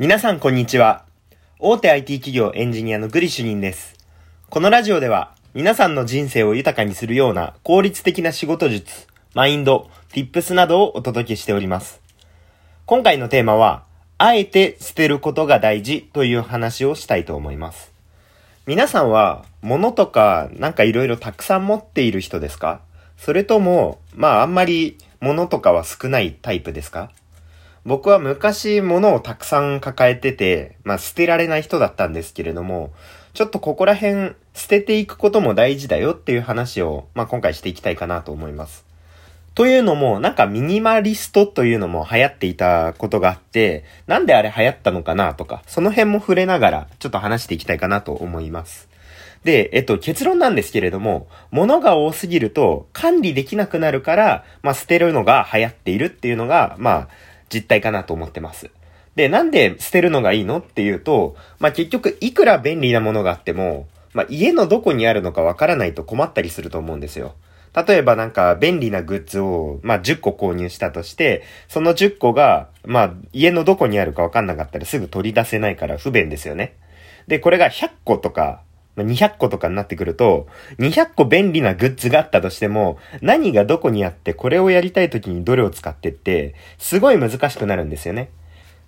皆さんこんにちは。大手 IT 企業エンジニアのグリ主任です。このラジオでは皆さんの人生を豊かにするような効率的な仕事術、マインド、tips などをお届けしております。今回のテーマは、あえて捨てることが大事という話をしたいと思います。皆さんは物とかなんか色々たくさん持っている人ですか？それとも、まああんまり物とかは少ないタイプですか？僕は昔物をたくさん抱えてて、まあ捨てられない人だったんですけれども、ちょっとここら辺捨てていくことも大事だよっていう話を、まあ今回していきたいかなと思います。というのも、なんかミニマリストというのも流行っていたことがあって、なんであれ流行ったのかなとか、その辺も触れながら、ちょっと話していきたいかなと思います。で、えっと、結論なんですけれども、物が多すぎると管理できなくなるから、まあ、捨てるのが流行っているっていうのが、まあ、実態かなと思ってます。で、なんで捨てるのがいいのっていうと、まあ、結局、いくら便利なものがあっても、まあ、家のどこにあるのかわからないと困ったりすると思うんですよ。例えばなんか便利なグッズを、まあ、10個購入したとして、その10個が、まあ、家のどこにあるかわかんなかったらすぐ取り出せないから不便ですよね。で、これが100個とか、ま200個とかになってくると、200個便利なグッズがあったとしても、何がどこにあってこれをやりたい時にどれを使ってって、すごい難しくなるんですよね。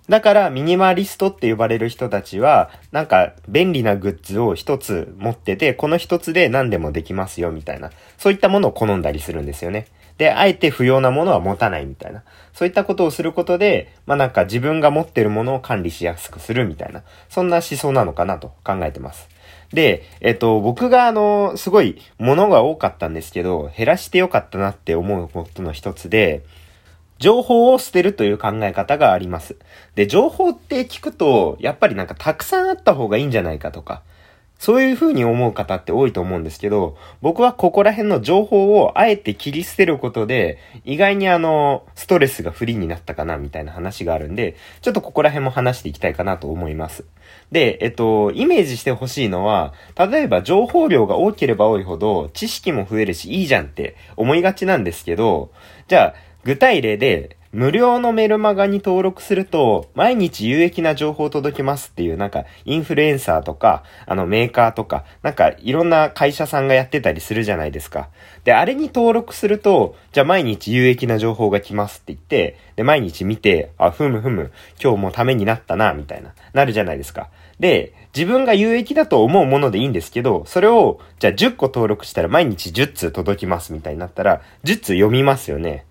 だからミニマリストって呼ばれる人たちは、なんか便利なグッズを一つ持ってて、この一つで何でもできますよみたいな、そういったものを好んだりするんですよね。で、あえて不要なものは持たないみたいな。そういったことをすることで、まあなんか自分が持ってるものを管理しやすくするみたいな、そんな思想なのかなと考えてます。で、えっと、僕があの、すごい物が多かったんですけど、減らしてよかったなって思うことの一つで、情報を捨てるという考え方があります。で、情報って聞くと、やっぱりなんかたくさんあった方がいいんじゃないかとか、そういう風に思う方って多いと思うんですけど、僕はここら辺の情報をあえて切り捨てることで、意外にあの、ストレスがフリーになったかなみたいな話があるんで、ちょっとここら辺も話していきたいかなと思います。で、えっと、イメージしてほしいのは、例えば情報量が多ければ多いほど、知識も増えるしいいじゃんって思いがちなんですけど、じゃあ、具体例で、無料のメルマガに登録すると、毎日有益な情報届けますっていう、なんか、インフルエンサーとか、あの、メーカーとか、なんか、いろんな会社さんがやってたりするじゃないですか。で、あれに登録すると、じゃあ毎日有益な情報が来ますって言って、で、毎日見て、あ、ふむふむ、今日もためになったな、みたいな、なるじゃないですか。で、自分が有益だと思うものでいいんですけど、それを、じゃあ10個登録したら毎日10通届きますみたいになったら、10通読みますよね。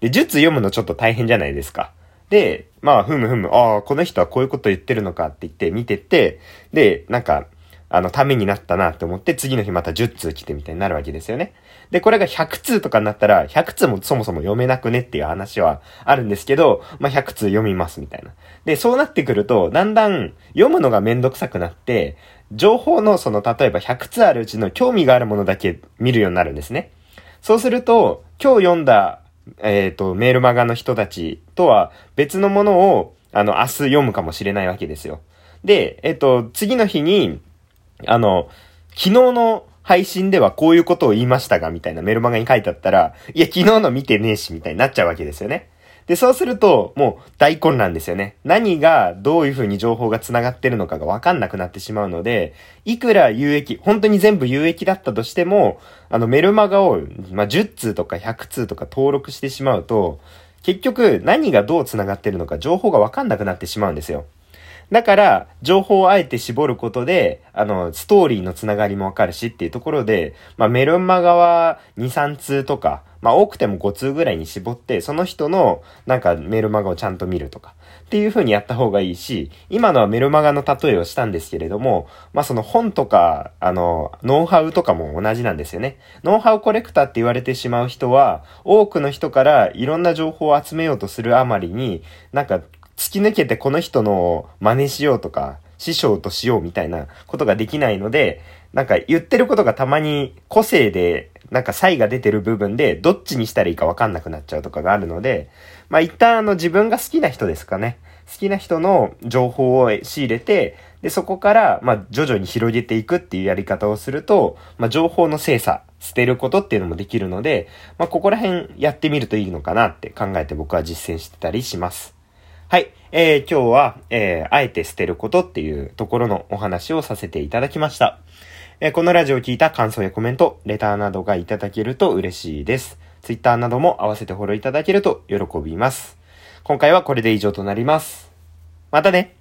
で、術読むのちょっと大変じゃないですか。で、まあ、ふむふむ、ああ、この人はこういうこと言ってるのかって言って見てて、で、なんか、あの、ためになったなって思って、次の日また10通来てみたいになるわけですよね。で、これが100通とかになったら、100通もそもそも読めなくねっていう話はあるんですけど、まあ、100通読みますみたいな。で、そうなってくると、だんだん読むのがめんどくさくなって、情報のその、例えば100通あるうちの興味があるものだけ見るようになるんですね。そうすると、今日読んだえっ、ー、と、メールマガの人たちとは別のものを、あの、明日読むかもしれないわけですよ。で、えっ、ー、と、次の日に、あの、昨日の配信ではこういうことを言いましたが、みたいなメルマガに書いてあったら、いや、昨日の見てねえし、みたいになっちゃうわけですよね。で、そうすると、もう大混乱ですよね。何がどういう風に情報が繋がってるのかがわかんなくなってしまうので、いくら有益、本当に全部有益だったとしても、あのメルマガを、まあ、10通とか100通とか登録してしまうと、結局何がどう繋がってるのか情報がわかんなくなってしまうんですよ。だから、情報をあえて絞ることで、あの、ストーリーのつながりもわかるしっていうところで、まあ、メルマガは2、3通とか、まあ、多くても5通ぐらいに絞って、その人の、なんか、メルマガをちゃんと見るとか、っていう風にやった方がいいし、今のはメルマガの例えをしたんですけれども、まあ、その本とか、あの、ノウハウとかも同じなんですよね。ノウハウコレクターって言われてしまう人は、多くの人からいろんな情報を集めようとするあまりに、なんか、突き抜けてこの人の真似しようとか、師匠としようみたいなことができないので、なんか言ってることがたまに個性で、なんか差異が出てる部分で、どっちにしたらいいかわかんなくなっちゃうとかがあるので、まあ一旦あの自分が好きな人ですかね。好きな人の情報を仕入れて、で、そこから、まあ徐々に広げていくっていうやり方をすると、まあ情報の精査、捨てることっていうのもできるので、まあここら辺やってみるといいのかなって考えて僕は実践してたりします。はい。えー、今日は、えー、あえて捨てることっていうところのお話をさせていただきました。えー、このラジオを聞いた感想やコメント、レターなどがいただけると嬉しいです。Twitter なども合わせてフォローいただけると喜びます。今回はこれで以上となります。またね